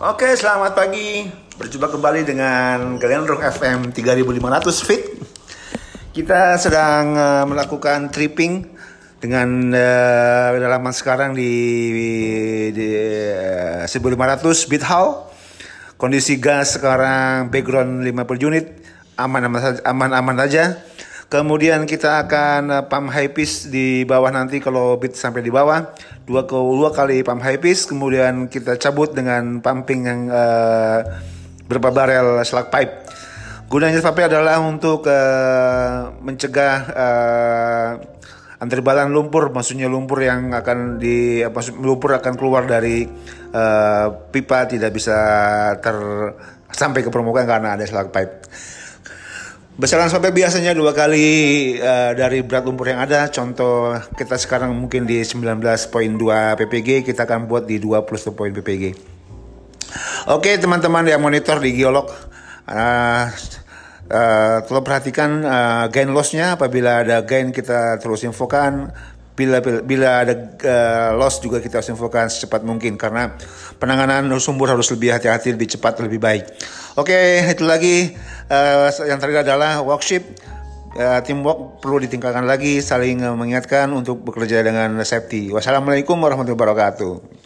Oke, selamat pagi. Berjumpa kembali dengan kalian Rock FM 3500 feet. Kita sedang uh, melakukan tripping dengan uh, kedalaman sekarang di, di uh, 1500 bit how. Kondisi gas sekarang background 50 unit aman-aman aman-aman saja. Kemudian kita akan uh, pump high piece di bawah nanti kalau bit sampai di bawah dua ke dua kali pump high piece. Kemudian kita cabut dengan pumping yang uh, berapa barel slug pipe. Gunanya pipe adalah untuk uh, mencegah uh, antarbalan lumpur, maksudnya lumpur yang akan di apa lumpur akan keluar dari uh, pipa tidak bisa ter sampai ke permukaan karena ada slug pipe. Besaran sampai biasanya dua kali uh, dari berat lumpur yang ada. Contoh kita sekarang mungkin di 19.2 ppg, kita akan buat di 20 poin ppg. Oke teman-teman yang monitor di geolog, uh, uh, tolong perhatikan uh, gain lossnya. Apabila ada gain kita terus infokan. Bila, bila, bila ada uh, loss juga kita harus infokan secepat mungkin karena penanganan sumber harus lebih hati-hati, lebih cepat, lebih baik. Oke, itu lagi uh, yang terakhir adalah workshop. Uh, teamwork perlu ditingkatkan lagi, saling mengingatkan untuk bekerja dengan safety. Wassalamualaikum warahmatullahi wabarakatuh.